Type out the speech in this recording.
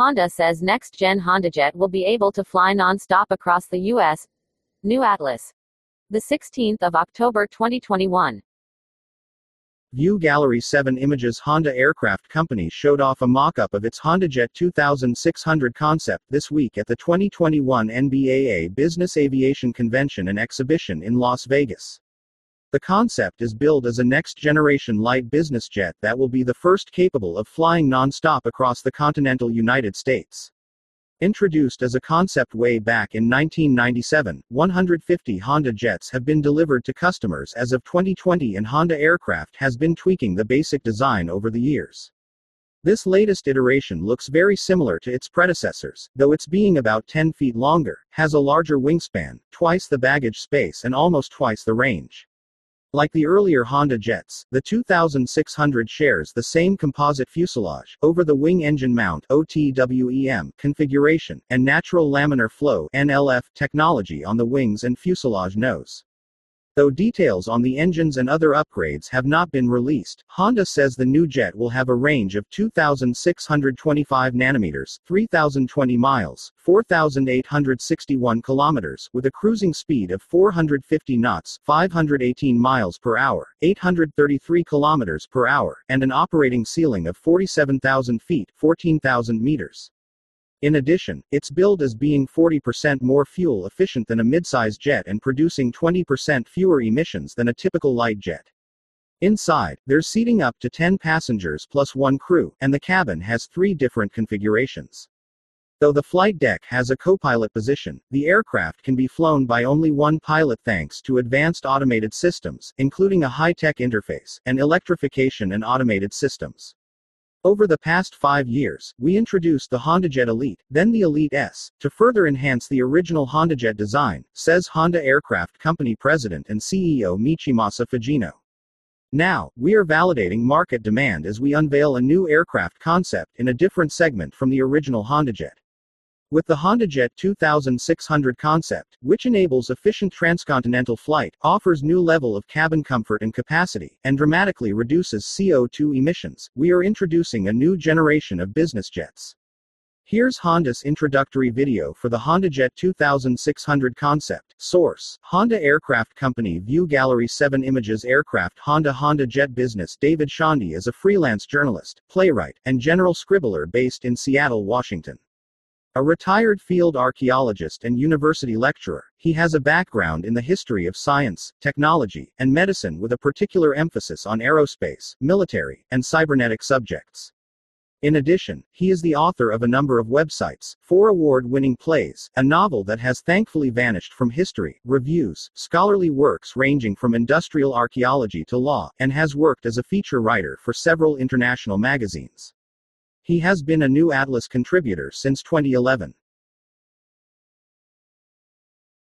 Honda says next gen HondaJet will be able to fly non-stop across the U.S. New Atlas. The 16th of October 2021. View Gallery 7 Images Honda Aircraft Company showed off a mock-up of its HondaJet 2600 concept this week at the 2021 NBAA Business Aviation Convention and Exhibition in Las Vegas. The concept is billed as a next generation light business jet that will be the first capable of flying non-stop across the continental United States. Introduced as a concept way back in 1997, 150 Honda jets have been delivered to customers as of 2020 and Honda Aircraft has been tweaking the basic design over the years. This latest iteration looks very similar to its predecessors, though it's being about 10 feet longer, has a larger wingspan, twice the baggage space and almost twice the range. Like the earlier Honda jets, the 2600 shares the same composite fuselage, over-the-wing engine mount OTWEM configuration, and natural laminar flow NLF technology on the wings and fuselage nose. Though details on the engines and other upgrades have not been released, Honda says the new jet will have a range of 2,625 nanometers, 3,020 miles, 4,861 kilometers, with a cruising speed of 450 knots, 518 miles per hour, 833 kilometers per hour, and an operating ceiling of 47,000 feet, 14,000 meters. In addition, its billed as being 40% more fuel efficient than a midsize jet and producing 20% fewer emissions than a typical light jet. Inside, there's seating up to 10 passengers plus one crew, and the cabin has three different configurations. Though the flight deck has a co-pilot position, the aircraft can be flown by only one pilot thanks to advanced automated systems, including a high-tech interface, and electrification and automated systems. Over the past five years, we introduced the HondaJet Elite, then the Elite S, to further enhance the original HondaJet design, says Honda Aircraft Company President and CEO Michimasa Fujino. Now, we are validating market demand as we unveil a new aircraft concept in a different segment from the original HondaJet. With the HondaJet 2600 concept, which enables efficient transcontinental flight, offers new level of cabin comfort and capacity, and dramatically reduces CO2 emissions, we are introducing a new generation of business jets. Here's Honda's introductory video for the HondaJet 2600 concept. Source Honda Aircraft Company View Gallery 7 Images Aircraft Honda Honda Jet Business David Szondy is a freelance journalist, playwright, and general scribbler based in Seattle, Washington. A retired field archaeologist and university lecturer, he has a background in the history of science, technology, and medicine with a particular emphasis on aerospace, military, and cybernetic subjects. In addition, he is the author of a number of websites, four award winning plays, a novel that has thankfully vanished from history, reviews, scholarly works ranging from industrial archaeology to law, and has worked as a feature writer for several international magazines. He has been a New Atlas contributor since 2011.